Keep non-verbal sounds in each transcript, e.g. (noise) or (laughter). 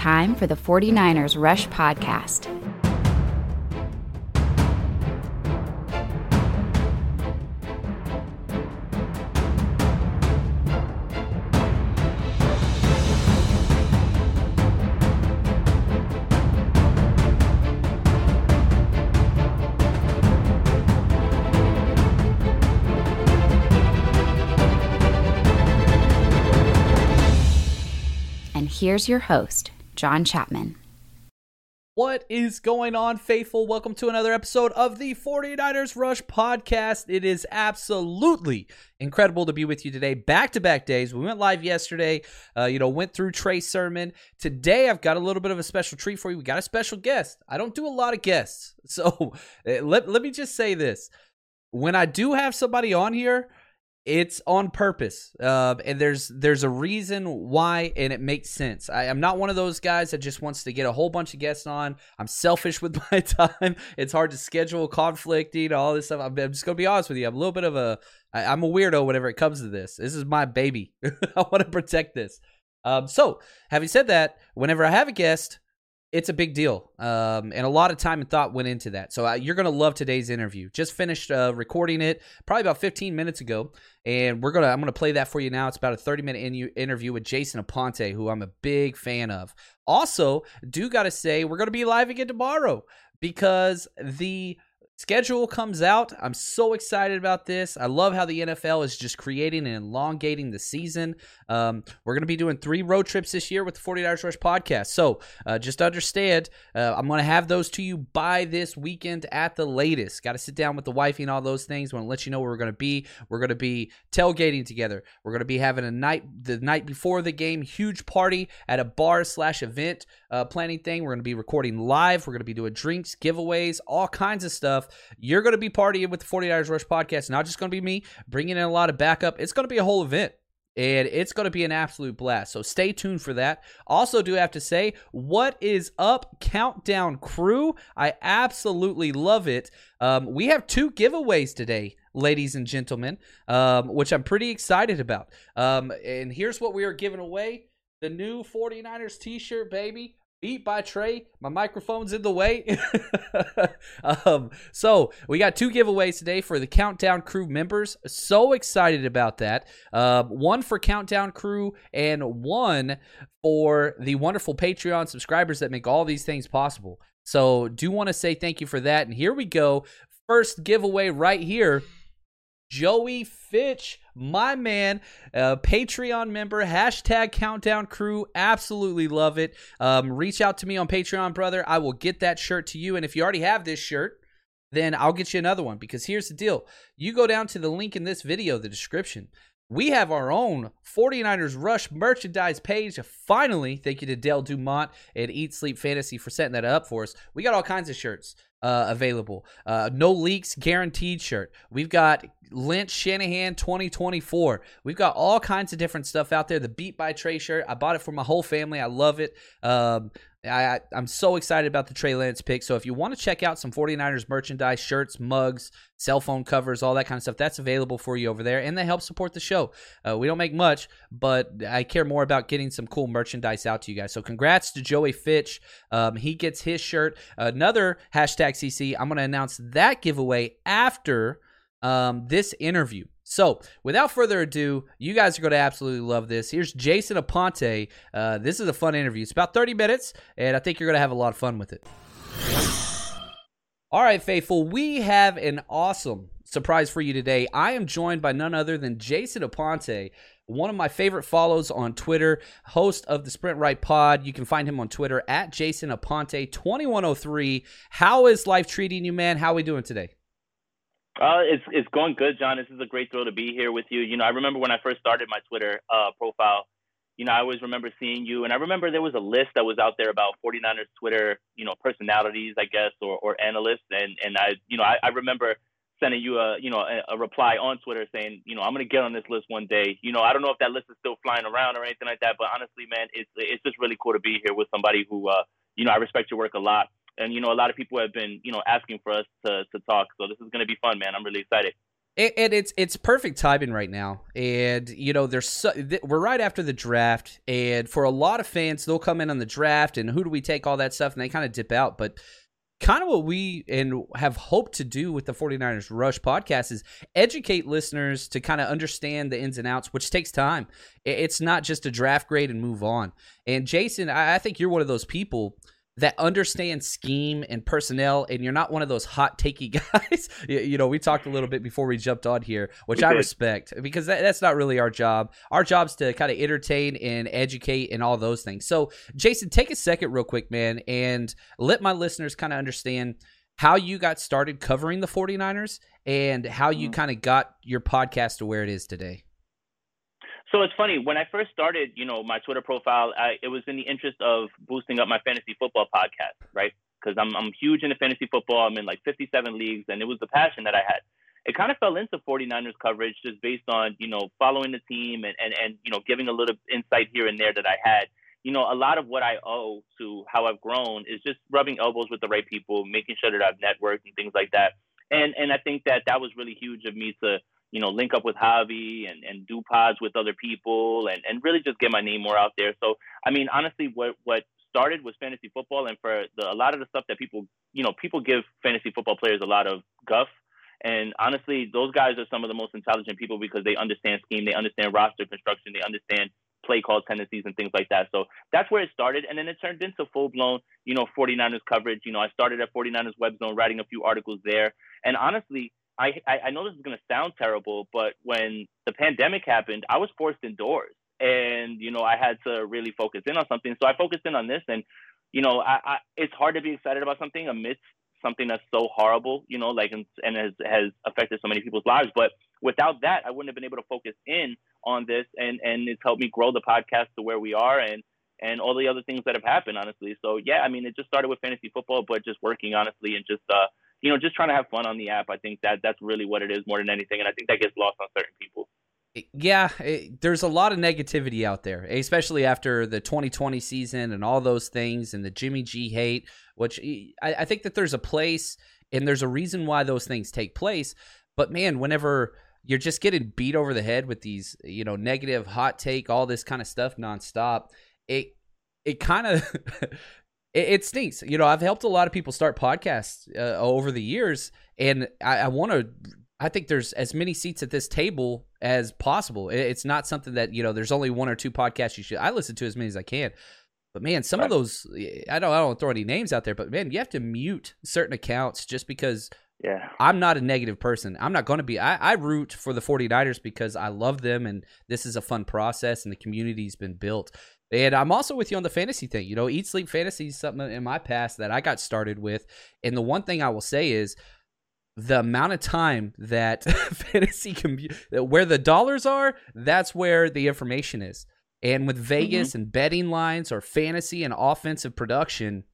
Time for the 49ers Rush Podcast. And here's your host, John Chapman. What is going on, faithful? Welcome to another episode of the 49ers Rush podcast. It is absolutely incredible to be with you today. Back to back days. We went live yesterday, uh, you know, went through Trey's sermon. Today, I've got a little bit of a special treat for you. We got a special guest. I don't do a lot of guests. (laughs) So uh, let, let me just say this. When I do have somebody on here, it's on purpose uh, and there's there's a reason why and it makes sense. I, am not one of those guys that just wants to get a whole bunch of guests on. I'm selfish (laughs) with my time. It's hard to schedule conflicting all this stuff. I'm, I'm just gonna be honest with you. I'm a little bit of a I, i'm a weirdo whenever it comes to this. This is my baby. (laughs) I want to protect this. Um, so having said that whenever i have a guest it's a big deal um, and a lot of time and thought went into that. So uh, you're going to love today's interview. Just finished uh, recording it probably about 15 minutes ago and we're gonna i'm gonna play that for you now. It's about a 30 minute in- interview with jason aponte who i'm a big fan of. Also do gotta say we're gonna be live again tomorrow because the schedule comes out. I'm so excited about this. I love how the NFL is just creating and elongating the season. Um, we're going to be doing three road trips this year with the 49ers Rush podcast. So uh, just understand, uh, I'm going to have those to you by this weekend at the latest. Got to sit down with the wifey and all those things. Want to let you know where we're going to be. We're going to be tailgating together. We're going to be having a night the night before the game, huge party at a bar slash event uh, planning thing. We're going to be recording live. We're going to be doing drinks, giveaways, all kinds of stuff. You're going to be partying with the 49ers Rush podcast. Not just going to be me bringing in a lot of backup. It's going to be a whole event and it's going to be an absolute blast. So stay tuned for that. Also, do have to say, what is up, Countdown Crew? I absolutely love it. Um, we have two giveaways today, ladies and gentlemen, um, which I'm pretty excited about. Um, and here's what we are giving away the new 49ers t shirt, baby. Beat by Trey. My microphone's in the way. (laughs) um, so we got two giveaways today for the Countdown Crew members. So excited about that. Uh, one for Countdown Crew and one for the wonderful Patreon subscribers that make all these things possible. So do want to say thank you for that. And here we go. First giveaway right here. Joey Fitch, my man, Patreon member, hashtag Countdown Crew. Absolutely love it. Um, reach out to me on Patreon, brother. I will get that shirt to you. And if you already have this shirt, then I'll get you another one because here's the deal. You go down to the link in this video, the description. We have our own 49ers Rush merchandise page. Finally, thank you to Dale Dumont and Eat Sleep Fantasy for setting that up for us. We got all kinds of shirts. Uh, available. Uh, no leaks guaranteed shirt. We've got Lynch Shanahan 2024. We've got all kinds of different stuff out there. The Beat by Trey shirt. I bought it for my whole family. I love it. Um, I, I'm so excited about the Trey Lance pick. So if you want to check out some 49ers merchandise, shirts, mugs, cell phone covers, all that kind of stuff, that's available for you over there. And they help support the show. Uh, we don't make much, but I care more about getting some cool merchandise out to you guys. So congrats to Joey Fitch. Um, he gets his shirt. Another hashtag CC. I'm going to announce that giveaway after um, this interview. So, without further ado, you guys are going to absolutely love this. Here's Jason Aponte. Uh, this is a fun interview. It's about 30 minutes, and I think you're going to have a lot of fun with it. All right, Faithful, we have an awesome surprise for you today. I am joined by none other than Jason Aponte, one of my favorite follows on Twitter, host of the Sprint Right Pod. You can find him on Twitter at Jason Aponte 2103. How is life treating you, man? How are we doing today? Uh, it's it's going good, John. This is a great thrill to be here with you. You know, I remember when I first started my Twitter uh, profile. You know, I always remember seeing you, and I remember there was a list that was out there about 49ers Twitter, you know, personalities, I guess, or, or analysts, and and I, you know, I, I remember sending you a, you know, a, a reply on Twitter saying, you know, I'm gonna get on this list one day. You know, I don't know if that list is still flying around or anything like that, but honestly, man, it's it's just really cool to be here with somebody who, uh, you know, I respect your work a lot and you know a lot of people have been you know asking for us to to talk. So this is to be fun, man. I'm really excited. And it's it's perfect timing right now, and you know there's so, we're right after the draft, and for a lot of fans, they'll come in on the draft, and who do we take, all that stuff, and they kind of dip out. But kind of what we and have hoped to do with the 49ers Rush podcast is educate listeners to kind of understand the ins and outs, which takes time. It's not just a draft grade and move on. And Jason, I think you're one of those people that understand scheme and personnel, and you're not one of those hot takey (laughs) guys. you, know, we talked a little bit before we jumped on here, which I respect because that, that's not really our job. Our job's to kind of entertain and educate and all those things. So, Jason, take a second, real quick, man, and let my listeners kind of understand how you got started covering the 49ers and how you mm-hmm. kind of got your podcast to where it is today. So it's funny when I first started, you know, my Twitter profile, I, it was in the interest of boosting up my fantasy football podcast, right? Because I'm I'm huge into fantasy football. I'm in like 57 leagues, and it was the passion that I had. It kind of fell into 49ers coverage just based on you know following the team and and and you know giving a little insight here and there that I had. You know, a lot of what I owe to how I've grown is just rubbing elbows with the right people, making sure that I've networked and things like that. And and I think that that was really huge of me to you know, link up with Javi and, and do pods with other people and, and really just get my name more out there. So, I mean, honestly, what, what started was fantasy football. And for the, a lot of the stuff that people, you know, people give fantasy football players a lot of guff. And honestly, those guys are some of the most intelligent people because they understand scheme, they understand roster construction, they understand play call tendencies and things like that. So that's where it started. And then it turned into full blown, you know, 49ers coverage. You know, I started at 49ers Web Zone writing a few articles there. And honestly, I, I know this is going to sound terrible, but when the pandemic happened, I was forced indoors, and you know I had to really focus in on something. So I focused in on this, and you know I, I it's hard to be excited about something amidst something that's so horrible, you know, like and, and has has affected so many people's lives. But without that, I wouldn't have been able to focus in on this, and and it's helped me grow the podcast to where we are, and and all the other things that have happened, honestly. So yeah, I mean, it just started with fantasy football, but just working honestly and just uh you know, just trying to have fun on the app. I think that that's really what it is more than anything, and I think that gets lost on certain people. Yeah, it, there's a lot of negativity out there, especially after the 2020 season and all those things, and the Jimmy G hate. Which I, I think that there's a place and there's a reason why those things take place. But man, whenever you're just getting beat over the head with these, you know, negative hot take, all this kind of stuff nonstop, it it kind of (laughs) it, it, stinks. You know, I've helped a lot of people start podcasts uh, over the years, and I, I want to. I think there's as many seats at this table as possible. It, it's not something that you know. There's only one or two podcasts you should. I listen to as many as I can. But man, some right. of those I don't I don't throw any names out there, but man, you have to mute certain accounts just because yeah. I'm not a negative person. I'm not going to be. I, I root for the 49ers because I love them and this is a fun process and the community's been built. And I'm also with you on the fantasy thing. You know, eat sleep fantasy is something in my past that I got started with. And the one thing I will say is the amount of time that (laughs) fantasy can be, where the dollars are, that's where the information is. And with Vegas mm-hmm. and betting lines or fantasy and offensive production,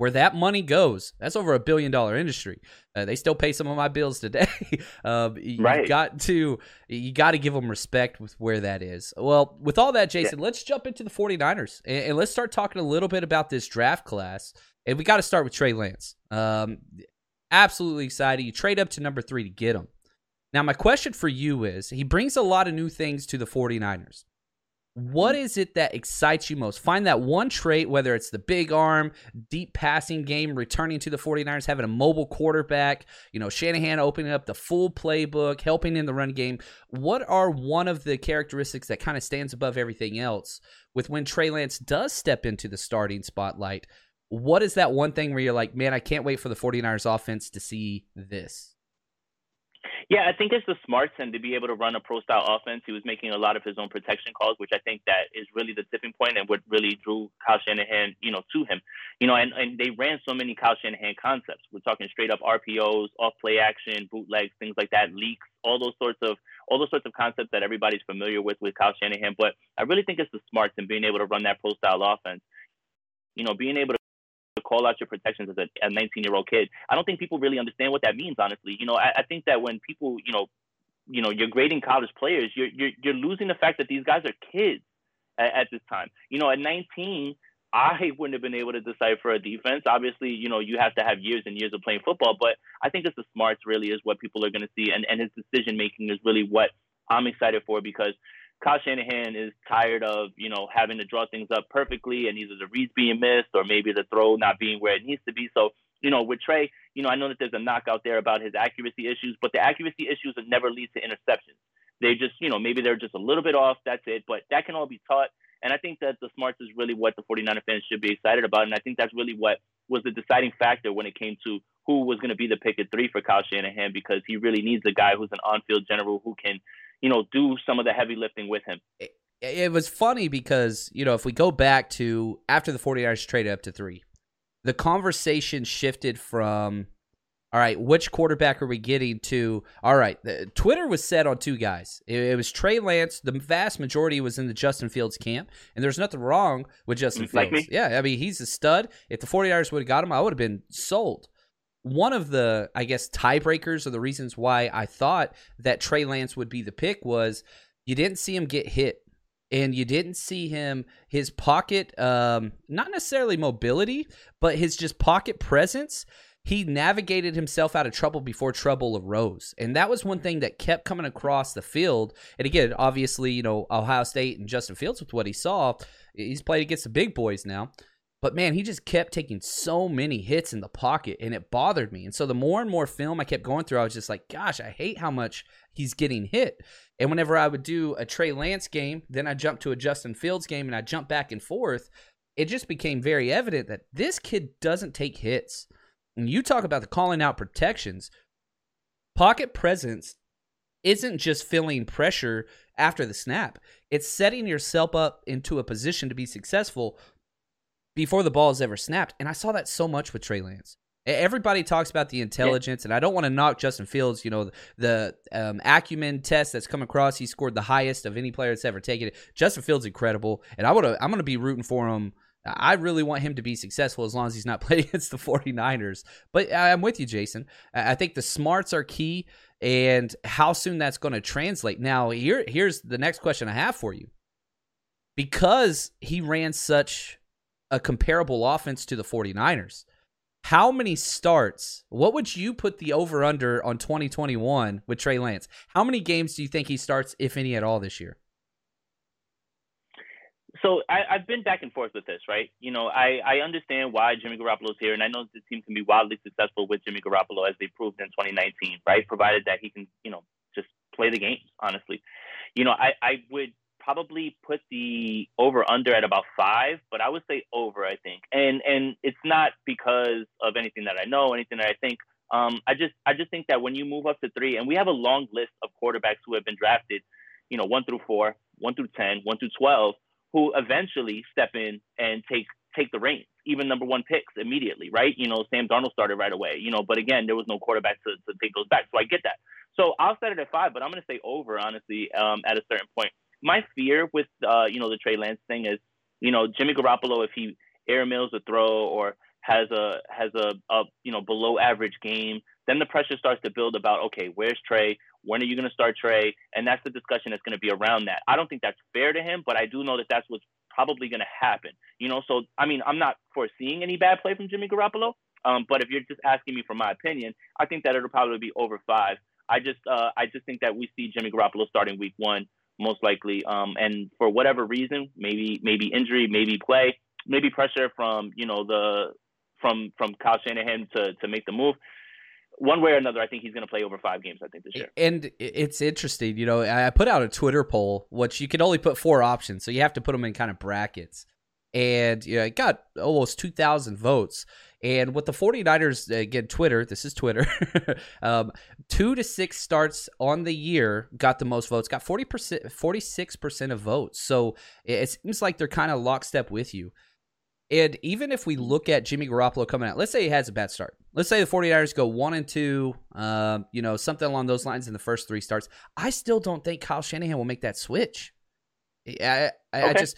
where that money goes, that's over a billion dollar industry. Uh, they still pay some of my bills today. (laughs) um, you right. got to you got to give them respect with where that is. Well, with all that, Jason, yeah. let's jump into the 49ers and, and, let's start talking a little bit about this draft class. And we got to start with Trey Lance. Um, absolutely excited. You trade up to number three to get him. Now, my question for you is he brings a lot of new things to the 49ers. What is it that excites you most? Find that one trait, whether it's the big arm, deep passing game, returning to the 49ers, having a mobile quarterback, you know, Shanahan opening up the full playbook, helping in the run game. What are one of the characteristics that kind of stands above everything else with when Trey Lance does step into the starting spotlight? What is that one thing where you're like, man, I can't wait for the 49ers offense to see this? Yeah, I think it's the smarts and to be able to run a pro style offense. He was making a lot of his own protection calls, which I think that is really the tipping point and what really drew Kyle Shanahan, you know, to him. You know, and, and they ran so many Kyle Shanahan concepts. We're talking straight up RPOs, off play action, bootlegs, things like that, leaks, all those sorts of all those sorts of concepts that everybody's familiar with with Kyle Shanahan. But I really think it's the smarts and being able to run that pro style offense. You know, being able to call out your protections as a, a 19 year old kid. I don't think people really understand what that means, honestly. You know, I, I think that when people, you know, you know, you're grading college players, you're you're you're losing the fact that these guys are kids at, at this time. You know, at 19, I wouldn't have been able to decipher a defense. Obviously, you know, you have to have years and years of playing football, but I think it's the smarts really is what people are going to see, and and his decision making is really what I'm excited for because Kyle Shanahan is tired of, you know, having to draw things up perfectly and either the reads being missed or maybe the throw not being where it needs to be. So, you know, with Trey, you know, I know that there's a knock out there about his accuracy issues, but the accuracy issues never lead to interceptions. They just, you know, maybe they're just a little bit off. That's it. But that can all be taught. And I think that the smarts is really what the 49er fans should be excited about. And I think that's really what was the deciding factor when it came to who was going to be the pick at three for Kyle Shanahan because he really needs a guy who's an on field general who can, you know, do some of the heavy lifting with him. It, it was funny because, you know, if we go back to after the 49ers traded up to three, the conversation shifted from, all right, which quarterback are we getting to? All right, the, Twitter was set on two guys. It, it, was Trey Lance. The vast majority was in the Justin Fields camp, and there's nothing wrong with Justin like Fields. Me? Yeah, I mean, he's a stud. If the 49ers would have got him, I would have been sold one of the, I guess, tiebreakers or the reasons why I thought that Trey Lance would be the pick was you didn't see him get hit and you didn't see him his pocket um not necessarily mobility but his just pocket presence. He navigated himself out of trouble before trouble arose. And that was one thing that kept coming across the field. And again obviously you know ohio state and justin fields with what he saw he's played against the big boys now but man, he just kept taking so many hits in the pocket and it bothered me. And so the more and more film I kept going through, I was just like, gosh, I hate how much he's getting hit. And whenever I would do a Trey Lance game, then I jump to a Justin Fields game and I jump back and forth, it just became very evident that this kid doesn't take hits. And you talk about the calling out protections, pocket presence isn't just feeling pressure after the snap. It's setting yourself up into a position to be successful before the ball is ever snapped. And I saw that so much with Trey Lance. Everybody talks about the intelligence, yeah. and I don't want to knock Justin Fields. You know, the um, acumen test that's come across, he scored the highest of any player that's ever taken it. Justin Fields incredible, and I would I'm going to be rooting for him. I really want him to be successful as long as he's not (laughs) playing against the 49ers. But I'm with you, Jason. I think the smarts are key, and how soon that's going to translate. Now, here here's the next question I have for you. Because he ran such a comparable offense to the 49ers. How many starts? What would you put the over under on 2021 with Trey Lance? How many games do you think he starts, if any at all, this year? So I, have been back and forth with this, right? You know, I, I understand why Jimmy Garoppolo's here, and I know the team can be wildly successful with Jimmy Garoppolo as they proved in 2019, right? Provided that he can, you know, just play the game, honestly. You know, I, I would probably put the over under at about five, but I would say over. I think, and and it's not because of anything that I know, anything that I think. Um, I just I just think that when you move up to three, and we have a long list of quarterbacks who have been drafted, you know, one through four, one through ten, one through twelve, who eventually step in and take take the reins, even number one picks immediately, right? You know, Sam Darnold started right away, you know, but again, there was no quarterback to, to take those back. So I get that. So I'll set it at five, but I'm going to say over, honestly, um, at a certain point my fear with uh, you know the Trey Lance thing is, you know, Jimmy Garoppolo if he air mails a throw or has a has a, a you know below average game, then the pressure starts to build about okay, where's Trey When are you going to start Trey And that's the discussion that's going to be around that. I don't think that's fair to him, but I do know that that's what's probably going to happen. You know, so I mean, I'm not foreseeing any bad play from Jimmy Garoppolo. Um, but if you're just asking me for my opinion, I think that it'll probably be over five. I just uh, I just think that we see Jimmy Garoppolo starting week one most likely. Um, and for whatever reason, maybe maybe injury, maybe play, maybe pressure from you know the from from Kyle Shanahan to to make the move. One way or another, I think he's going to play over five games. I think this year. And it's interesting, you know. I put out a Twitter poll, which you can only put four options, so you have to put them in kind of brackets. And you know, it got almost two thousand votes. And with the 49ers, again, Twitter, this is Twitter, (laughs) um, two to six starts on the year got the most votes, got 40%, 46% of votes. So it seems like they're kind of lockstep with you. And even if we look at Jimmy Garoppolo coming out, let's say he has a bad start. Let's say the 49ers go one and two, um, you know, something along those lines in the first three starts. I still don't think Kyle Shanahan will make that switch. I, I, okay. I just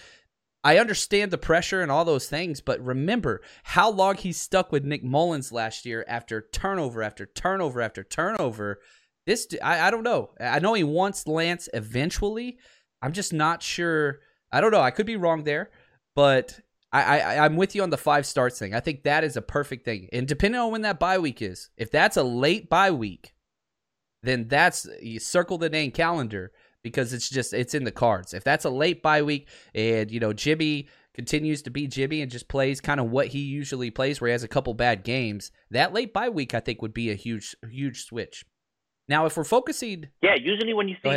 I understand the pressure and all those things, but remember how long he stuck with Nick Mullens last year after turnover after turnover after turnover. This I, I don't know. I know he wants Lance eventually. I'm just not sure. I don't know. I could be wrong there, but I, I I'm with you on the five starts thing. I think that is a perfect thing. And depending on when that bye week is, if that's a late bye week, then that's you circle the name calendar because it's just it's in the cards. If that's a late bye week and you know Jimmy continues to be Jimmy and just plays kind of what he usually plays, where he has a couple bad games, that late bye week I think would be a huge huge switch. Now, if we're focusing, yeah, usually when you see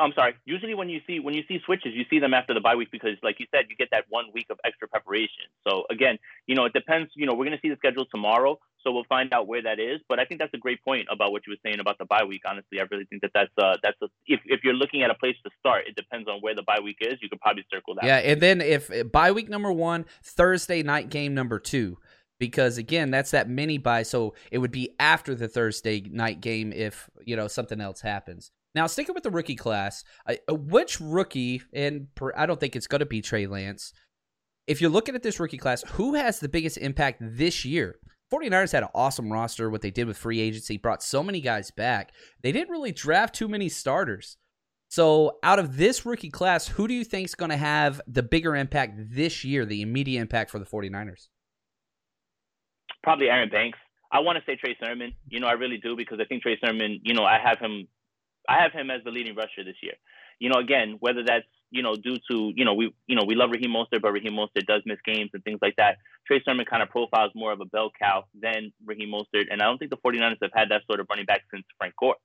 I'm sorry. Usually, when you see when you see switches, you see them after the bye week because, like you said, you get that one week of extra preparation. So again, you know, it depends. You know, we're going to see the schedule tomorrow, so we'll find out where that is. But I think that's a great point about what you were saying about the bye week. Honestly, I really think that that's uh that's a, if if you're looking at a place to start, it depends on where the bye week is. You could probably circle that. Yeah, and then if bye week number one, Thursday night game number two because again that's that mini bye so it would be after the thursday night game if you know something else happens now, sticking with the rookie class, uh, which rookie, and I don't think it's going to be Trey Lance, if you're looking at this rookie class, who has the biggest impact this year? 49ers had an awesome roster, what they did with free agency, brought so many guys back. They didn't really draft too many starters. So, out of this rookie class, who do you think is going to have the bigger impact this year, the immediate impact for the 49ers? Probably Aaron Banks. I want to say Trey Sermon. You know, I really do because I think Trey Sermon, you know, I have him I have him as the leading rusher this year. You know, again, whether that's you know due to you know we you know we love Raheem Mostert, but Raheem Mostert does miss games and things like that. Trey Sermon kind of profiles more of a bell cow than Raheem Mostert, and I don't think the 49ers have had that sort of running back since Frank Gore.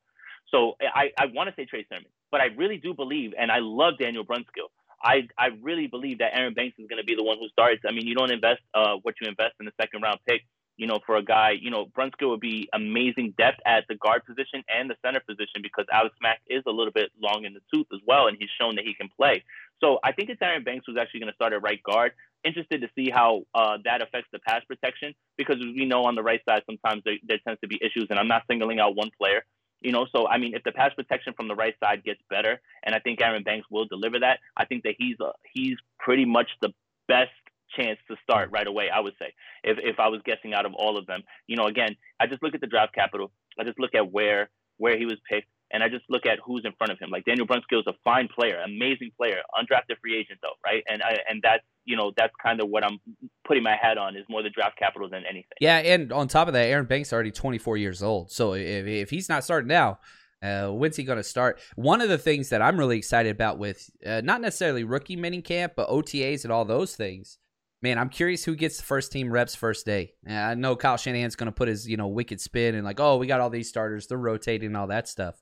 So I, I want to say Trey Sermon, but I really do believe, and I love Daniel Brunskill. I, I really believe that Aaron Banks is going to be the one who starts. I mean, you don't invest uh, what you invest in the second round pick you know, for a guy, you know, Brunskill would be amazing depth at the guard position and the center position because Alex Mack is a little bit long in the tooth as well, and he's shown that he can play. So I think it's Aaron Banks who's actually going to start at right guard. Interested to see how uh, that affects the pass protection because we know on the right side sometimes there, there tends to be issues, and I'm not singling out one player. You know, so I mean, if the pass protection from the right side gets better, and I think Aaron Banks will deliver that, I think that he's a, he's pretty much the best chance to start right away. I would say if if I was guessing out of all of them, you know, again, I just look at the draft capital. I just look at where where he was picked, and I just look at who's in front of him. Like Daniel Brunskill is a fine player, amazing player, undrafted free agent though, right? And I, and that's you know that's kind of what I'm putting my hat on is more the draft capital than anything. Yeah, and on top of that, Aaron Banks is already 24 years old, so if if he's not starting now. Uh, when's he going to start? One of the things that I'm really excited about with uh, not necessarily rookie mini camp, but OTAs and all those things man, I'm curious who gets the first team reps first day. I know Kyle Shanahan's going to put his, you know, wicked spin and like, oh, we got all these starters, they're rotating all that stuff.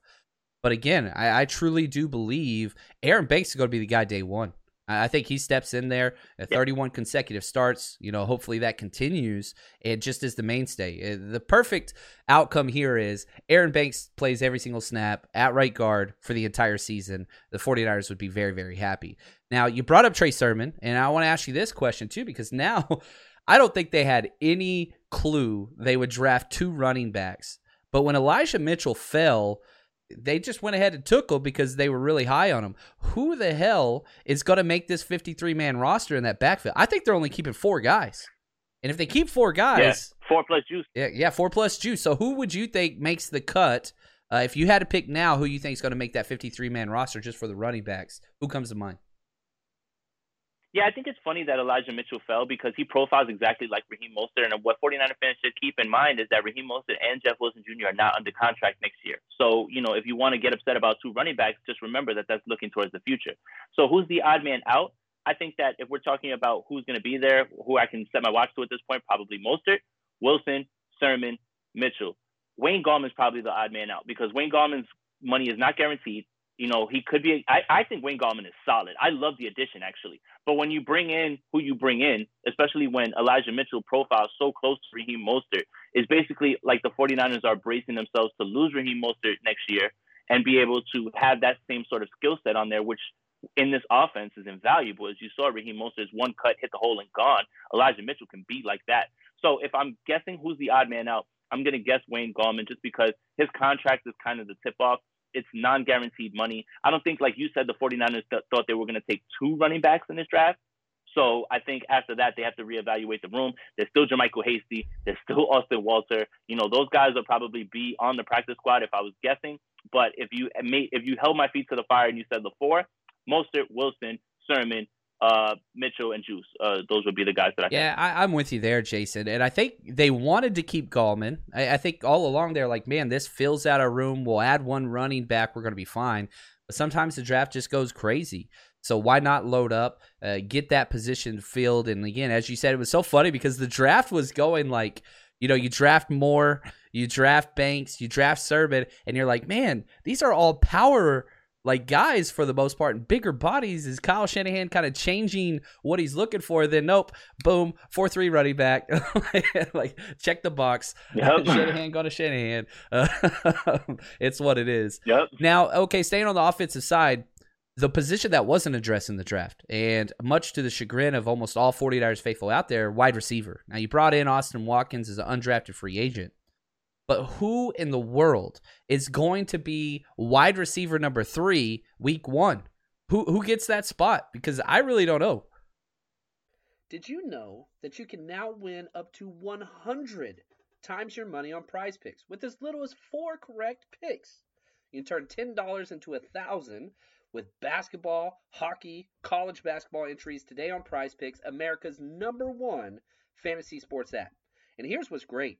But again, I, I truly do believe Aaron Banks is going to be the guy day one. I think he steps in there at 31 consecutive starts. You know, hopefully that continues and just is the mainstay. Uh, the perfect outcome here is Aaron Banks plays every single snap at right guard for the entire season. The 49ers would be very, very happy. Now, you brought up Trey Sermon, and I want to ask you this question too, because (laughs) now I don't think they had any clue they would draft two running backs. But when Elijah Mitchell fell, they just went ahead and took him because they were really high on him. Who the hell is going to make this 53 man roster in that backfield? I think they're only keeping four guys. And if they keep four guys, yeah, four plus juice. Yeah, yeah, four plus juice. So who would you think makes the cut? Uh, if you had to pick now, who you think is going to make that 53 man roster just for the running backs? Who comes to mind? Yeah, I think it's funny that Elijah Mitchell fell because he profiles exactly like Raheem Mostert. And what 49er fans should keep in mind is that Raheem Mostert and Jeff Wilson Jr. are not under contract next year. So, you know, if you want to get upset about two running backs, just remember that that's looking towards the future. So, who's the odd man out? I think that if we're talking about who's going to be there, who I can set my watch to at this point, probably Mostert, Wilson, Sermon, Mitchell. Wayne Gallman's probably the odd man out because Wayne Gallman's money is not guaranteed. You know, he could be. I, I think Wayne Gallman is solid. I love the addition actually. But when you bring in who you bring in, especially when Elijah Mitchell profiles so close to Raheem Mostert, is basically like the 49ers are bracing themselves to lose Raheem Mostert next year and be able to have that same sort of skill set on there, which in this offense is invaluable. As you saw, Raheem Mostert's one cut hit the hole and gone. Elijah Mitchell can beat like that. So if I'm guessing who's the odd man out, I'm going to guess Wayne Gallman just because his contract is kind of the tip off. It's non guaranteed money. I don't think, like you said, the 49ers th- thought they were going to take two running backs in this draft. So I think after that, they have to reevaluate the room. There's still JaMycal Hasty. There's still (laughs) Austin Walter. You know, those guys will probably be on the practice squad if I was guessing. But if you eh, made, if you held my feet to the fire and you said the four, Mostert, Wilson, Sermon, uh, Mitchell, and Juice. Uh, those would be the guys that I. Yeah, I, am with you there, Jason. And I think they wanted to keep Gallman. I, I, think all along they're like, man, this fills out our room. We'll add one running back. We're going to be fine. But sometimes the draft just goes crazy. So why not load up, uh, get that position filled? And again, as you said, it was so funny because the draft was going like, you know, you draft more, you draft Banks, you draft Sermon, and you're like, man, these are all power like guys for the most part and bigger bodies is Kyle Shanahan kind of changing what he's looking for? Then nope boom 4-3 running back. (laughs) Like check the box. Yep. (laughs) Shanahan going to Shanahan. Uh, (laughs) it's what it is. Yep. now okay staying on the offensive side the position that wasn't addressed in the draft and much to the chagrin of almost all 49ers faithful out there wide receiver. Now you brought in Austin Watkins as an undrafted free agent but who in the world is going to be wide receiver number three week one? Who who gets that spot? Because I really don't know. Did you know that you can now win up to 100 times your money on PrizePicks with as little as four correct picks? You can turn $10 into a thousand with basketball, hockey, college basketball entries today on PrizePicks, America's number one fantasy sports app. And here's what's great.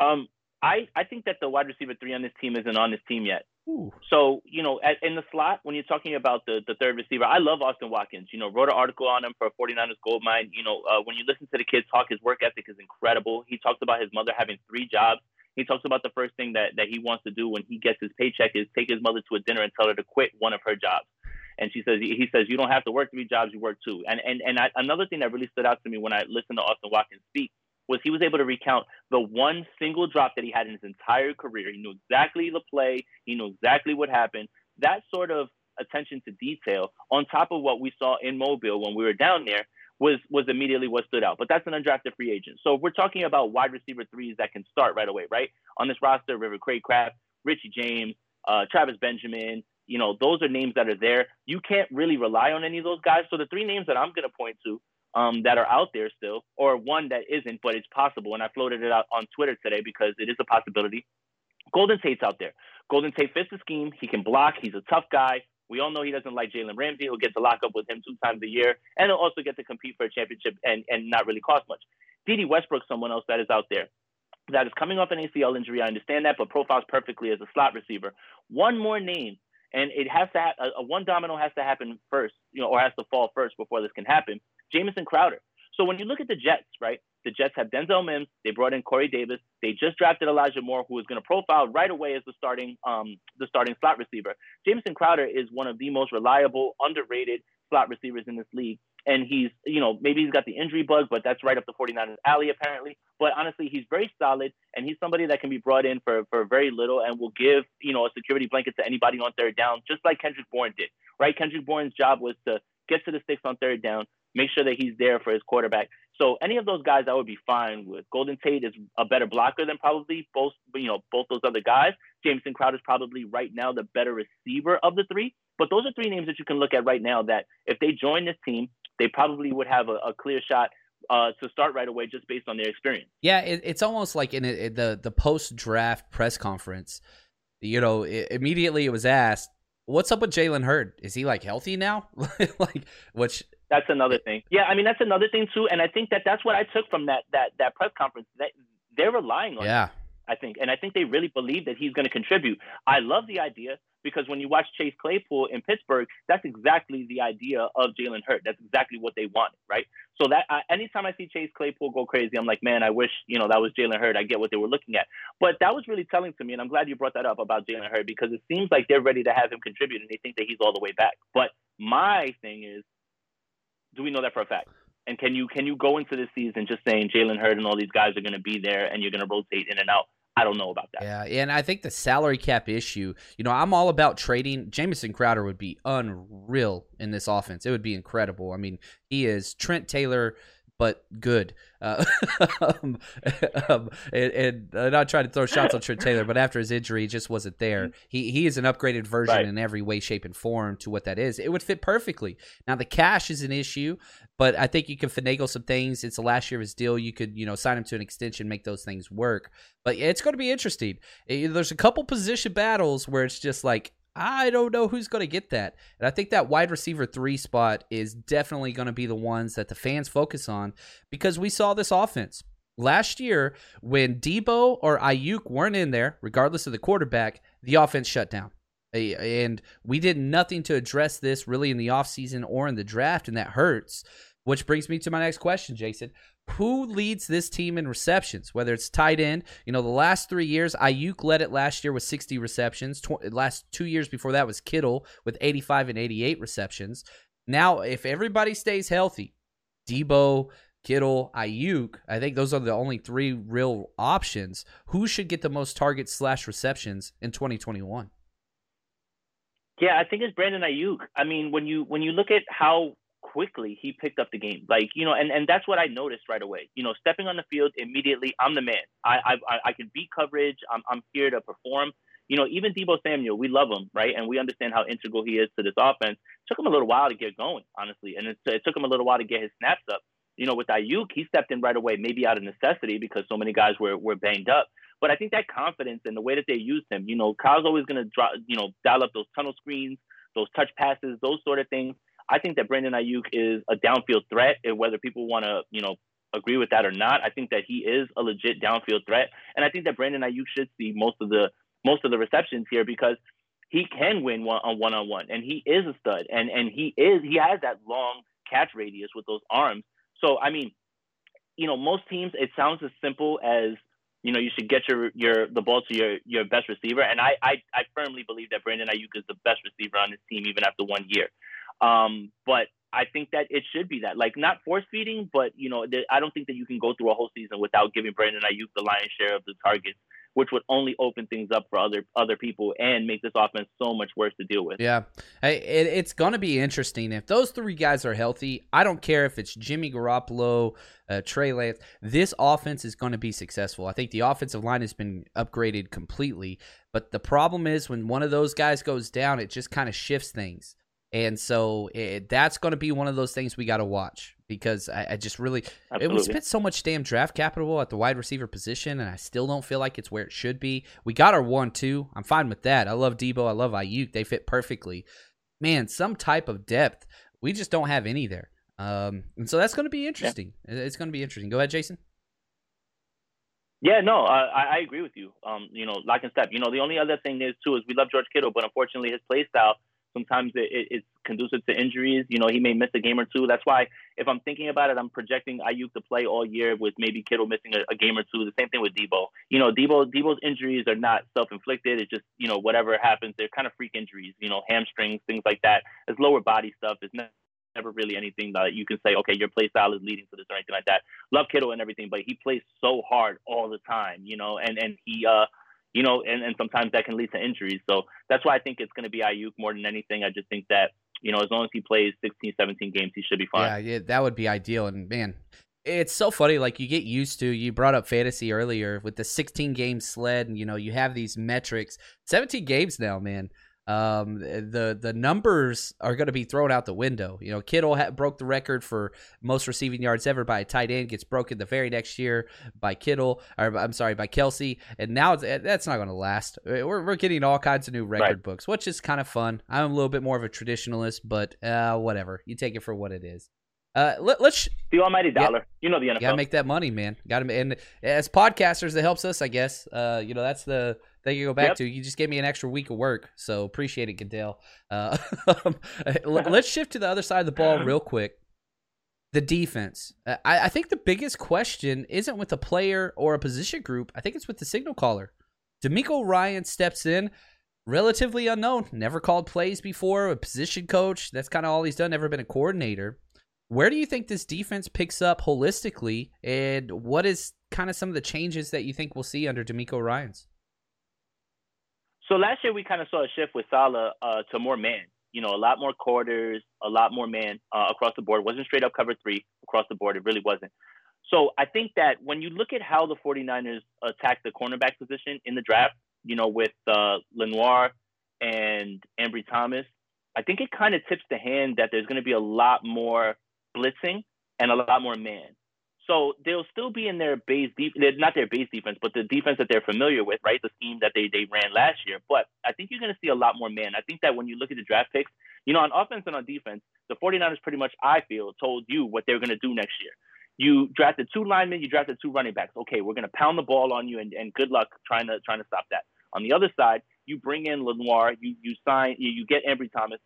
Um, I, I think that the wide receiver three on this team isn't on this team yet. Ooh. So, you know, at, in the slot, when you're talking about the, the third receiver, I love Austin Watkins. You know, wrote an article on him for 49ers Goldmine. You know, uh, when you listen to the kid talk, his work ethic is incredible. He talks about his mother having three jobs. He talks about the first thing that, that he wants to do when he gets his paycheck is take his mother to a dinner and tell her to quit one of her jobs. And she says, he says, you don't have to work three jobs, you work two. And and and I, another thing that really stood out to me when I listened to Austin Watkins speak was he was able to recount the one single drop that he had in his entire career. He knew exactly the play, he knew exactly what happened. That sort of attention to detail, on top of what we saw in Mobile when we were down there, was was immediately what stood out. But that's an undrafted free agent. So we're talking about wide receiver threes that can start right away, right? On this roster, River Cracraft, Richie James, uh, Travis Benjamin, You know, those are names that are there. You can't really rely on any of those guys. So the three names that I'm going to point to um, that are out there still, or one that isn't, but it's possible. And I floated it out on Twitter today because it is a possibility. Golden Tate's out there. Golden Tate fits the scheme. He can block. He's a tough guy. We all know he doesn't like Jalen Ramsey. He'll get to lock up with him two times a year, and he'll also get to compete for a championship and, and not really cost much. Dede Westbrook, someone else that is out there that is coming off an ACL injury. I understand that, but profiles perfectly as a slot receiver. One more name, and it has to ha- a, a one domino has to happen first, you know, or has to fall first before this can happen. Jamison Crowder. So when you look at the Jets, right? The Jets have Denzel Mims. They brought in Corey Davis. They just drafted Elijah Moore, who is going to profile right away as the starting um, the starting slot receiver. Jamison Crowder is one of the most reliable, underrated slot receivers in this league. And he's, you know, maybe he's got the injury bug, but that's right up the 49ers alley, apparently. But honestly, he's very solid, and he's somebody that can be brought in for, for very little and will give, you know, a security blanket to anybody on third down, just like Kendrick Bourne did, right? Kendrick Bourne's job was to get to the sticks on third down, make sure that he's there for his quarterback. So any of those guys I would be fine with. Golden Tate is a better blocker than probably both you know both those other guys. Jamison Crowder is probably right now the better receiver of the three. But those are three names that you can look at right now that if they join this team, they probably would have a, a clear shot uh, to start right away just based on their experience. Yeah, it, it's almost like in a, the the post draft press conference. You know, it, immediately it was asked, "What's up with Jalen Hurd? Is he like healthy now?" (laughs) like, which that's another thing. Yeah, I mean that's another thing too, and I think that that's what I took from that that that press conference. That they're relying on. Yeah. Him, I think, and I think they really believe that he's going to contribute. I love the idea because when you watch Chase Claypool in Pittsburgh, that's exactly the idea of Jalen Hurd. That's exactly what they want, right? So that uh, anytime I see Chase Claypool go crazy, I'm like, man, I wish you know that was Jalen Hurd. I get what they were looking at, but that was really telling to me, and I'm glad you brought that up about Jalen Hurd because it seems like they're ready to have him contribute, and they think that he's all the way back. But my thing is, do we know that for a fact? And can you can you go into this season just saying Jalen Hurd and all these guys are going to be there and you're going to rotate in and out? I don't know about that. Yeah, and I think the salary cap issue, you know, I'm all about trading. Jamison Crowder would be unreal in this offense. It would be incredible. I mean, he is Trent Taylor but good. Uh, (laughs) um, um, and, and, I'm not trying to throw shots on Trent Taylor, but after his injury, he just wasn't there. He he is an upgraded version right. in every way, shape, and form to what that is. It would fit perfectly. Now the cash is an issue, but I think you can finagle some things. It's the last year of his deal. You could you know sign him to an extension, make those things work. But it's going to be interesting. There's a couple position battles where it's just like I don't know who's going to get that. And I think that wide receiver three spot is definitely going to be the ones that the fans focus on because we saw this offense. Last year, when Deebo or Aiyuk weren't in there, regardless of the quarterback, the offense shut down. And we did nothing to address this really in the offseason or in the draft, and that hurts. Which brings me to my next question, Jason who leads this team in receptions, whether it's tight end. You know, the last three years, Aiyuk led it last year with 60 receptions. Tw- last two years before that was Kittle with 85 and 88 receptions. Now, if everybody stays healthy, Deebo, Kittle, Aiyuk, I think those are the only three real options. Who should get the most targets slash receptions in 2021? Yeah, I think it's Brandon Aiyuk. I mean, when you when you look at how quickly he picked up the game. Like, you know, and, and that's what I noticed right away. You know, stepping on the field immediately, I'm the man. I I, I can beat coverage. I'm, I'm here to perform. You know, even Deebo Samuel, we love him, right? And we understand how integral he is to this offense. It took him a little while to get going, honestly. And it, it took him a little while to get his snaps up. You know, with Aiyuk, he stepped in right away, maybe out of necessity because so many guys were, were banged up. But I think that confidence and the way that they used him, you know, Kyle's always going to drop, you know, dial up those tunnel screens, those touch passes, those sort of things. I think that Brandon Aiyuk is a downfield threat, whether people want to, you know, agree with that or not, I think that he is a legit downfield threat, and I think that Brandon Aiyuk should see most of the most of the receptions here because he can win one on one on one, and he is a stud, and and he is he has that long catch radius with those arms. So I mean, you know, most teams it sounds as simple as you know you should get your your the ball to your your best receiver, and I I, I firmly believe that Brandon Aiyuk is the best receiver on this team even after one year. Um, but I think that it should be that, like not force feeding, but you know, I don't think that you can go through a whole season without giving Brandon Aiyuk the lion's share of the targets which would only open things up for other other people and make this offense so much worse to deal with. Yeah, it, it's going to be interesting if those three guys are healthy. I don't care if it's Jimmy Garoppolo, uh, Trey Lance. This offense is going to be successful. I think the offensive line has been upgraded completely, but the problem is when one of those guys goes down, it just kind of shifts things. And so it, that's going to be one of those things we got to watch because I, I just really it, we spent so much damn draft capital at the wide receiver position, and I still don't feel like it's where it should be. We got our one two. I'm fine with that. I love Deebo. I love Aiyuk. They fit perfectly. Man, some type of depth. We just don't have any there. Um, and so that's going to be interesting. Yeah. It's going to be interesting. Go ahead, Jason. Yeah, no, I, I agree with you. Um, you know, lock and step. You know, the only other thing is too is we love George Kittle, but unfortunately his play style Sometimes it, it, it's conducive to injuries. You know, he may miss a game or two. That's why, if I'm thinking about it, I'm projecting Aiyuk to play all year with maybe Kittle missing a, a game or two. The same thing with Deebo. You know, Deebo Deebo's injuries are not self-inflicted. It's just you know whatever happens. They're kind of freak injuries. You know, hamstrings, things like that. It's lower body stuff. It's not never really anything that you can say, okay, your play style is leading to this or anything like that. Love Kittle and everything, but he plays so hard all the time, you know, and and he uh you know, and, and sometimes that can lead to injuries. So that's why I think it's going to be Aiyuk more than anything. I just think that, you know, as long as he plays 16, 17 games, he should be fine. Yeah, yeah that would be ideal. And man, it's so funny. Like you get used to, you brought up fantasy earlier with the 16 game sled, and you know, you have these metrics. 17 games now, man um, the the numbers are going to be thrown out the window. You know, Kittle ha- broke the record for most receiving yards ever by a tight end. Gets broken the very next year by Kittle, or I'm sorry, by Kelce. And now that's not going to last. Uh, we're we're getting all kinds of new record right. books, which is kind of fun. I'm a little bit more of a traditionalist, but uh, whatever. You take it for what it is. Uh, let, us the almighty dollar. Yeah, you know the NFL. Got to make that money, man. Got to, and as podcasters, it helps us, I guess. Uh, you know, that's the thing you go back yep. to. You just gave me an extra week of work, so appreciate it, Goodell. Uh, (laughs) (laughs) let's shift to the other side of the ball (clears throat) real quick. The defense. I, I think the biggest question isn't with a player or a position group. I think it's with the signal caller. DeMeco Ryan steps in relatively unknown, never called plays before, a position coach. That's kind of all he's done, never been a coordinator. Where do you think this defense picks up holistically, and what is kind of some of the changes that you think we'll see under DeMeco Ryans? So last year we kind of saw a shift with Saleh uh, to more man. You know, a lot more quarters, a lot more man uh, across the board. It wasn't straight up cover three across the board. It really wasn't. So I think that when you look at how the 49ers attacked the cornerback position in the draft, you know, with uh, Lenoir and Ambry Thomas, I think it kind of tips the hand that there's going to be a lot more blitzing and a lot more man. So they'll still be in their base deep, not their base defense, but the defense that they're familiar with, right? The scheme that they, they ran last year. But I think you're going to see a lot more man. I think that when you look at the draft picks, you know, on offense and on defense, the 49ers pretty much, I feel, told you what they're going to do next year. You drafted two linemen, you drafted two running backs. Okay, we're going to pound the ball on you, and, and good luck trying to trying to stop that. On the other side, you bring in Lenoir, you you sign, you, you get Ambry Thomas,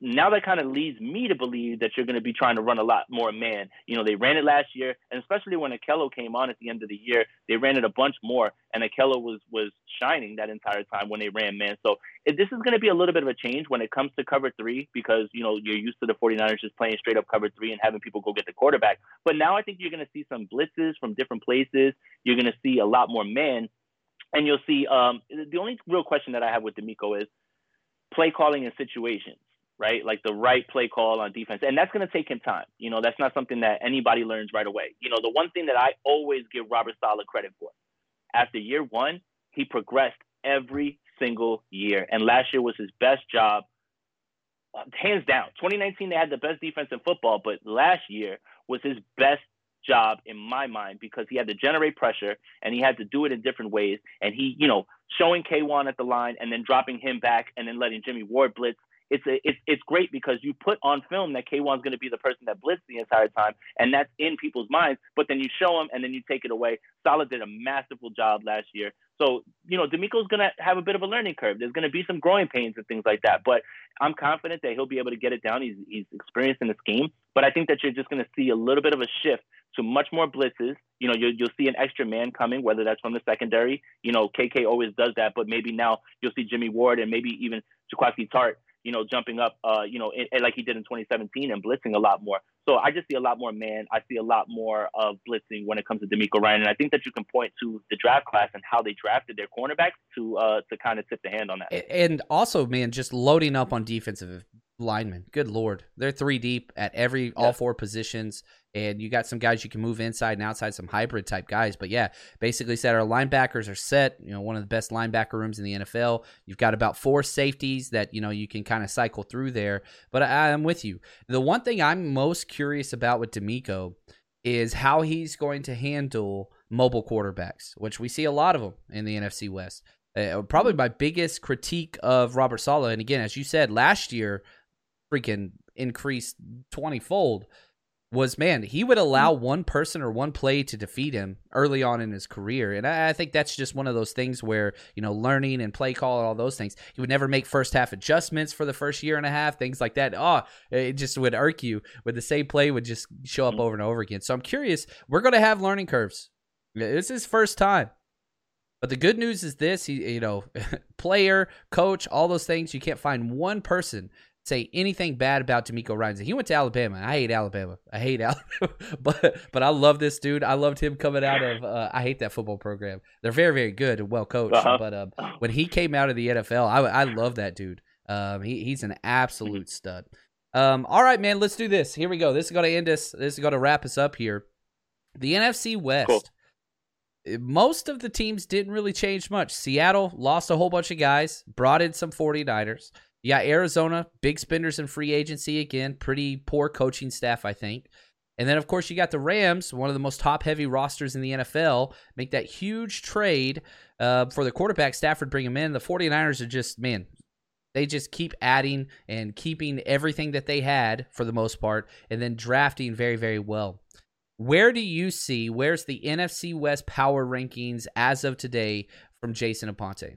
now that kind of leads me to believe that you're going to be trying to run a lot more man. You know, they ran it last year, and especially when Ahkello came on at the end of the year, they ran it a bunch more, and Ahkello was was shining that entire time when they ran man. So it, this is going to be a little bit of a change when it comes to cover three because you know you're used to the 49ers just playing straight up cover three and having people go get the quarterback. But now I think you're going to see some blitzes from different places. You're going to see a lot more men, and you'll see. Um, the only real question that I have with DeMeco is play calling in situations right? Like the right play call on defense. And that's going to take him time. You know, that's not something that anybody learns right away. You know, the one thing that I always give Robert Saleh credit for, after year one, he progressed every single year. And last year was his best job, hands down. 2019, they had the best defense in football, but last year was his best job in my mind because he had to generate pressure and he had to do it in different ways. And he, you know, showing K1 at the line and then dropping him back and then letting Jimmy Ward blitz it's a, it's it's great because you put on film that K1's going to be the person that blitz the entire time, and that's in people's minds. But then you show them, and then you take it away. Saleh did a masterful job last year. So you know, DeMeco's going to have a bit of a learning curve. There's going to be some growing pains and things like that. But I'm confident that he'll be able to get it down. He's he's experienced in the scheme. But I think that you're just going to see a little bit of a shift to much more blitzes. You know, you'll, you'll see an extra man coming, whether that's from the secondary. You know, KK always does that, but maybe now you'll see Jimmy Ward and maybe even Jaquiski Tartt you know, jumping up, uh, you know, in, in, like he did in 2017 and blitzing a lot more. So I just see a lot more man. I see a lot more of blitzing when it comes to DeMeco Ryan, and I think that you can point to the draft class and how they drafted their cornerbacks to uh, to kind of tip the hand on that. And also, man, just loading up on defensive linemen. Good lord, they're three deep at every all four positions, and you got some guys you can move inside and outside, some hybrid type guys. But yeah, basically said our linebackers are set. You know, one of the best linebacker rooms in the NFL. You've got about four safeties that you know you can kind of cycle through there. But I, I'm with you. The one thing I'm most curious about with DeMeco is how he's going to handle mobile quarterbacks, which we see a lot of them in the NFC West. Uh, probably my biggest critique of Robert Saleh, and again, as you said last year, freaking increased 20 fold was man, he would allow mm. one person or one play to defeat him early on in his career. And I, I, think that's just one of those things where, you know, learning and play call and all those things, he would never make first half adjustments for the first year and a half, things like that. Oh, it just would irk you with the same play would just show up mm. over and over again. So I'm curious, we're going to have learning curves. This is first time. But the good news is this, he, you know, (laughs) player, coach, all those things, you can't find one person say anything bad about DeMeco Ryans. He went to Alabama. I hate Alabama. I hate (laughs) Alabama. but but I love this dude. I loved him coming out of. Uh, I hate that football program. They're very very good and well coached. Uh-huh. But um, when he came out of the NFL, I I love that dude. Um, he he's an absolute stud. Um, all right, man. Let's do this. Here we go. This is going to end us. This is going to wrap us up here. The NFC West. Cool most of the teams didn't really change much. Seattle lost a whole bunch of guys, brought in some 49ers. Yeah, Arizona, big spenders in free agency again. Pretty poor coaching staff, I think. And then, of course, you got the Rams, one of the most top heavy rosters in the NFL, make that huge trade uh, for the quarterback, Stafford, bring him in. The 49ers are just, man, they just keep adding and keeping everything that they had for the most part, and then drafting very, very well. Where do you see, where's the NFC West power rankings as of today from Jason Aponte?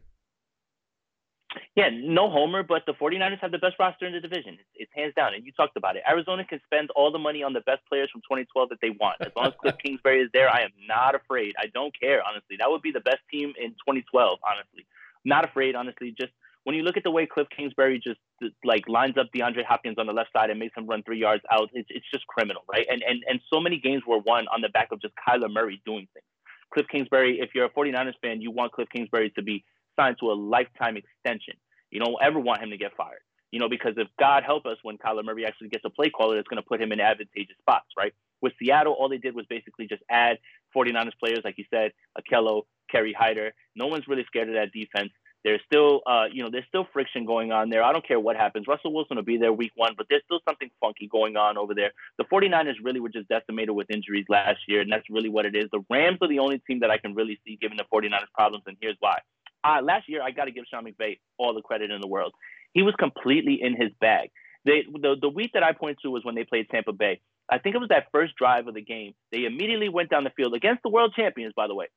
Yeah, no homer, but the 49ers have the best roster in the division. It's, it's, hands down, and you talked about it. Arizona can spend all the money on the best players from 2012 that they want. As long as Cliff (laughs) Kingsbury is there, I am not afraid. I don't care, honestly. That would be the best team in 2012, honestly. Not afraid, honestly. Just when you look at the way Cliff Kingsbury just like lines up DeAndre Hopkins on the left side and makes him run three yards out, it's, it's just criminal, right? And, and, and so many games were won on the back of just Kyler Murray doing things. Cliff Kingsbury, if you're a 49ers fan, you want Cliff Kingsbury to be signed to a lifetime extension. You don't ever want him to get fired. You know, because if God help us when Kyler Murray actually gets a play caller, it's going to put him in advantageous spots, right? With Seattle, all they did was basically just add 49ers players, like you said, Ahkello, Kerry Hyder. No one's really scared of that defense. There's still, uh, you know, there's still friction going on there. I don't care what happens. Russell Wilson will be there week one, but there's still something funky going on over there. The 49ers really were just decimated with injuries last year, and that's really what it is. The Rams are the only team that I can really see giving the 49ers problems, and here's why. Uh, last year, I got to give Sean McVay all the credit in the world. He was completely in his bag. They, the, the week that I point to was when they played Tampa Bay. I think it was that first drive of the game. They immediately went down the field against the world champions, by the way.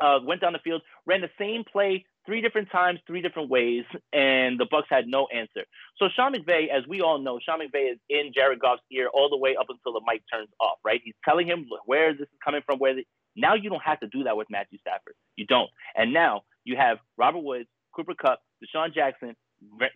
Uh, went down the field, ran the same play three different times, three different ways, and the Bucks had no answer. So Sean McVay, as we all know, Sean McVay is in Jared Goff's ear all the way up until the mic turns off. Right? He's telling him where this is coming from. Where the, now you don't have to do that with Matthew Stafford. You don't. And now you have Robert Woods, Cooper Kupp, DeSean Jackson,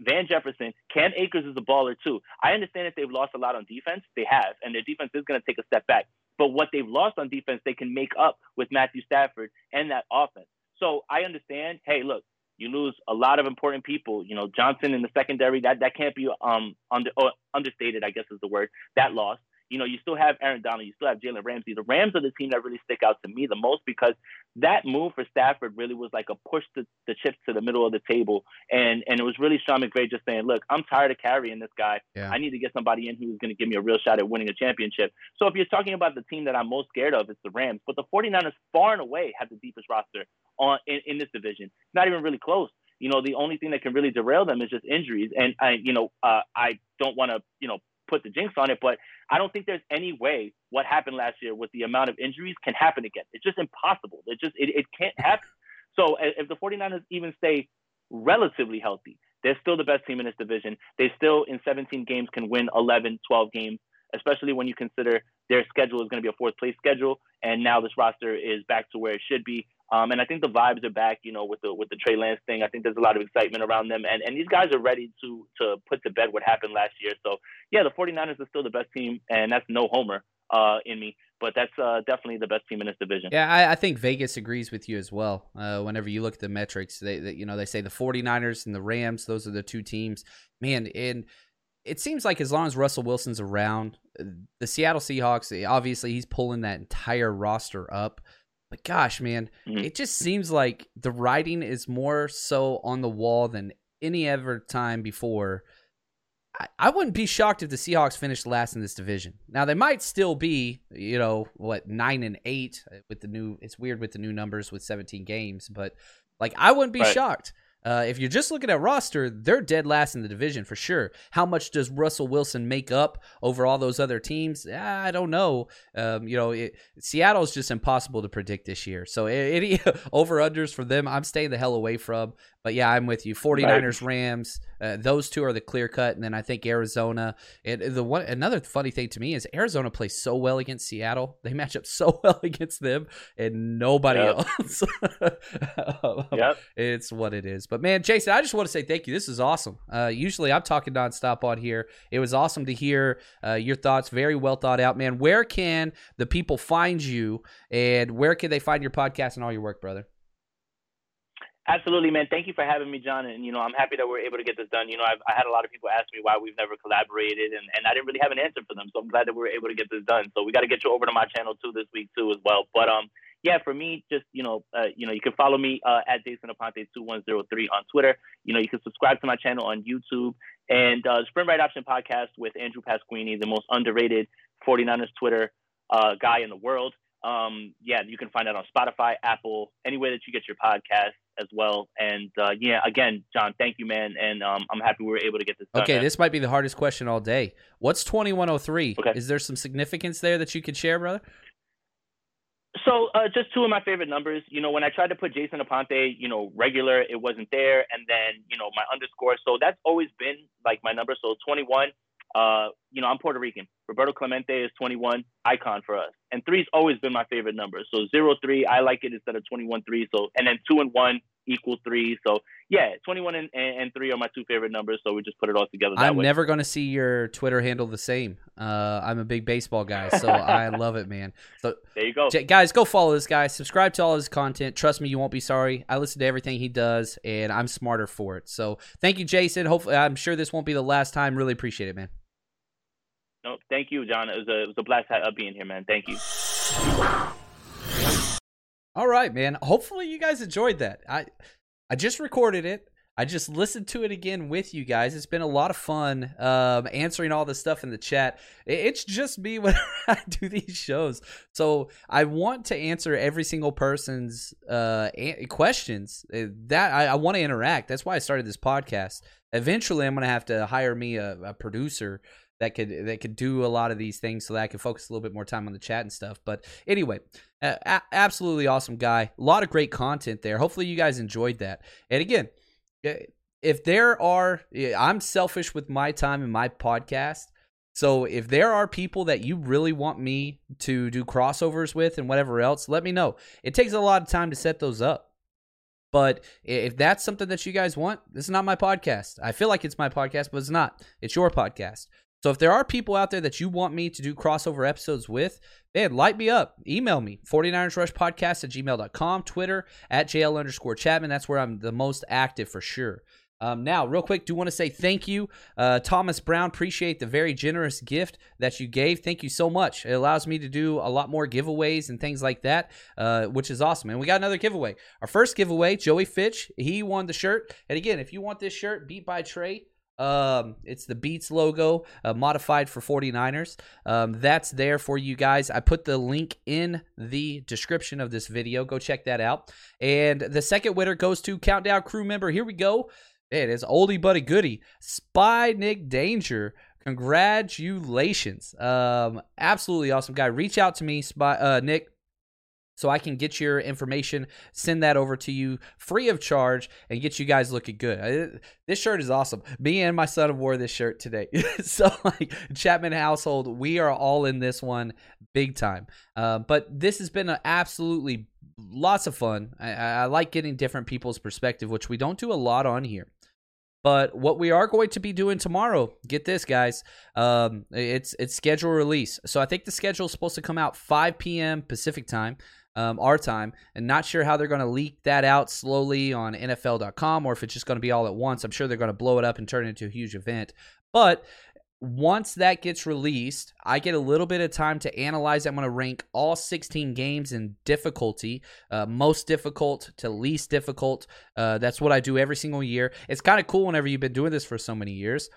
Van Jefferson, Cam Akers is a baller too. I understand that they've lost a lot on defense. They have, and their defense is going to take a step back. But what they've lost on defense, they can make up with Matthew Stafford and that offense. So I understand. Hey, look, you lose a lot of important people. You know, Johnson in the secondary that that can't be um under uh, understated. I guess is the word. That loss you know, you still have Aaron Donald, you still have Jalen Ramsey. The Rams are the team that really stick out to me the most because that move for Stafford really was like a push the, the chips to the middle of the table. And and it was really Sean McVay just saying, look, I'm tired of carrying this guy. Yeah. I need to get somebody in who's going to give me a real shot at winning a championship. So if you're talking about the team that I'm most scared of, it's the Rams. But the 49ers far and away have the deepest roster on in, in this division. Not even really close you know, the only thing that can really derail them is just injuries. And I, you know, uh, I don't want to, you know, put the jinx on it, but I don't think there's any way what happened last year with the amount of injuries can happen again. It's just impossible. It just it, it can't happen. So if the 49ers even stay relatively healthy, they're still the best team in this division. They still in 17 games can win 11, 12 games, especially when you consider their schedule is going to be a fourth place schedule and now this roster is back to where it should be. Um, and I think the vibes are back, you know, with the with the Trey Lance thing. I think there's a lot of excitement around them, and and these guys are ready to to put to bed what happened last year. So yeah, the 49ers are still the best team, and that's no homer uh, in me, but that's uh, definitely the best team in this division. Yeah, I, I think Vegas agrees with you as well. Uh, whenever you look at the metrics, they, they you know they say the 49ers and the Rams, those are the two teams. Man, and it seems like as long as Russell Wilson's around, uh, the Seattle Seahawks, obviously he's pulling that entire roster up. But gosh, man, mm-hmm. it just seems like the writing is more so on the wall than any ever time before. I, I wouldn't be shocked if the Seahawks finished last in this division. Now they might still be, you know, what nine and eight with the new. It's weird with the new numbers with 17 games, but like I wouldn't be right. shocked. Uh, if you're just looking at roster, they're dead last in the division for sure. How much does Russell Wilson make up over all those other teams? I don't know. Um, you know, it, Seattle's just impossible to predict this year. So any (laughs) over unders for them, I'm staying the hell away from. But yeah, I'm with you. 49ers, Rams, uh, those two are the clear cut, and then I think Arizona. And the one another funny thing to me is Arizona plays so well against Seattle. (laughs) They match up so (laughs) well against them, and nobody yep. else. (laughs) yep. It's what it is. But man, Jason, I just want to say thank you. This is awesome. Uh, usually I'm talking nonstop on here. It was awesome to hear uh, your thoughts. Very well thought out, man. Where can the people find you, and where can they find your podcast and all your work, brother? Absolutely, man. Thank you for having me, John. And you know, I'm happy that we're able to get this done. You know, I've, I had a lot of people ask me why we've never collaborated, and, and I didn't really have an answer for them. So I'm glad that we were able to get this done. So we got to get you over to my channel too this week too as well. But um, yeah, for me, just you know, uh, you know, you can follow me uh, at Jason Aponte two one zero three on Twitter. You know, you can subscribe to my channel on YouTube and uh, Sprint Right Option podcast with Andrew Pasquini, the most underrated 49ers Twitter uh, guy in the world. Um, yeah, you can find that on Spotify, Apple, anywhere that you get your podcast as well. And uh, yeah, again, John, thank you, man. And um, I'm happy we were able to get this done. Okay, man. this might be the hardest question all day. What's 2103? Okay. Is there some significance there that you could share, brother? So uh, just two of my favorite numbers. You know, when I tried to put Jason Aponte, you know, regular, it wasn't there, and then you know my underscore. So that's always been like my number. So 21. Uh, you know, I'm Puerto Rican. Roberto Clemente is 21, icon for us. And three's always been my favorite number. So zero three, I like it instead of 21 three. So and then two and one equal three. So yeah, 21 and, and three are my two favorite numbers. So we just put it all together. I'm way. never going to see your Twitter handle the same. Uh, I'm a big baseball guy, so (laughs) I love it, man. So there you go, guys. Go follow this guy. Subscribe to all his content. Trust me, you won't be sorry. I listen to everything he does, and I'm smarter for it. So thank you, Jason. Hopefully, I'm sure this won't be the last time. Really appreciate it, man. No, thank you, John. It was a it was a blast being here, man. Thank you. All right, man. Hopefully you guys enjoyed that. I I just recorded it. I just listened to it again with you guys. It's been a lot of fun um, answering all this stuff in the chat. It's just me (laughs) when I do these shows. So I want to answer every single person's uh, questions. Uh, that I, I want to interact. That's why I started this podcast. Eventually, I'm going to have to hire me a, a producer that could that could do a lot of these things so that I could focus a little bit more time on the chat and stuff. But anyway, a- absolutely awesome guy. A lot of great content there. Hopefully you guys enjoyed that. And again, eh, if there are I'm selfish with my time and my podcast. So if there are people that you really want me to do crossovers with and whatever else, let me know. It takes a lot of time to set those up. But if that's something that you guys want, this is not my podcast. I feel like it's my podcast, but it's not. It's your podcast. So if there are people out there that you want me to do crossover episodes with, man, light me up. Email me, 49ers Rush Podcast at gmail.com, Twitter at JL underscore Chapman. That's where I'm the most active for sure. Um, now, real quick, do want to say thank you, uh, Thomas Brown. Appreciate the very generous gift that you gave. Thank you so much. It allows me to do a lot more giveaways and things like that, uh, which is awesome. And we got another giveaway. Our first giveaway, Joey Fitch, he won the shirt. And again, if you want this shirt, beat by Trey, um, it's the Beats logo uh, modified for 49ers. Um, that's there for you guys. I put the link in the description of this video. Go check that out. And the second winner goes to Countdown crew member. Here we go. It is oldie buddy goodie. Spy Nick Danger. Congratulations. Um, absolutely awesome guy. Reach out to me, Spy uh, Nick so I can get your information, send that over to you free of charge, and get you guys looking good. this shirt is awesome. Me and my son wore this shirt today. (laughs) so, like, Chapman household, we are all in this one big time. Uh, but this has been an absolutely lots of fun. I, I like getting different people's perspective, which we don't do a lot on here. But what we are going to be doing tomorrow, get this, guys. Um, it's it's schedule release. So I think the schedule is supposed to come out 5 p.m. Pacific time, um, our time, and not sure how they're going to leak that out slowly on NFL.com or if it's just going to be all at once. I'm sure they're going to blow it up and turn it into a huge event. But once that gets released, I get a little bit of time to analyze. I'm going to rank all 16 games in difficulty, uh, most difficult to least difficult. Uh, that's what I do every single year. It's kind of cool whenever you've been doing this for so many years.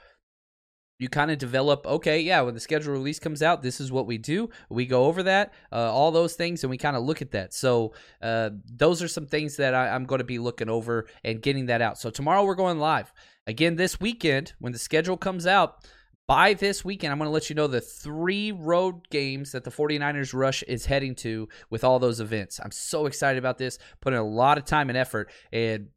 You kind of develop, okay, yeah, when the schedule release comes out, this is what we do. We go over that, uh, all those things, and we kind of look at that. So, uh, those are some things that I, I'm going to be looking over and getting that out. So, tomorrow we're going live. Again, this weekend, when the schedule comes out, by this weekend, I'm going to let you know the three road games that the 49ers Rush is heading to with all those events. I'm so excited about this, putting a lot of time and effort, and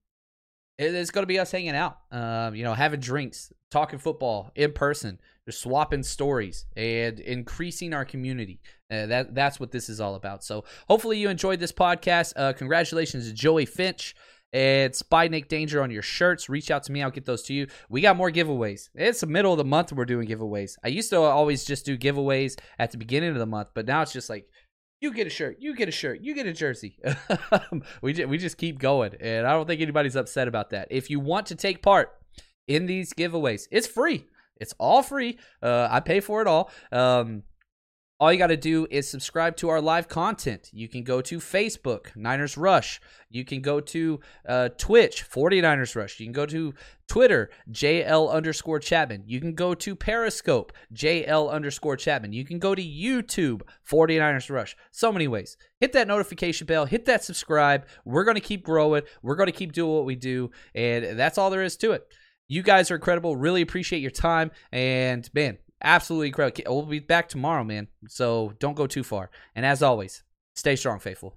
it's going to be us hanging out, um, you know, having drinks, talking football in person, just swapping stories, and increasing our community. Uh, that that's what this is all about. So hopefully you enjoyed this podcast. Uh, congratulations to Joey Finch. It's by Nick Danger on your shirts. Reach out to me. I'll get those to you. We got more giveaways. It's the middle of the month. We're doing giveaways. I used to always just do giveaways at the beginning of the month, but now it's just like, you get a shirt, you get a shirt, you get a jersey. (laughs) we, just, we just keep going. And I don't think anybody's upset about that. If you want to take part in these giveaways, it's free. It's all free. Uh, I pay for it all. Um, all you got to do is subscribe to our live content. You can go to Facebook, Niners Rush. You can go to uh, Twitch, 49ers Rush. You can go to Twitter, JL underscore Chapman. You can go to Periscope, JL underscore Chapman. You can go to YouTube, 49ers Rush. So many ways. Hit that notification bell, hit that subscribe. We're going to keep growing. We're going to keep doing what we do. And that's all there is to it. You guys are incredible. Really appreciate your time. And man, absolutely incredible. We'll be back tomorrow, man. So don't go too far. And as always, stay strong, faithful.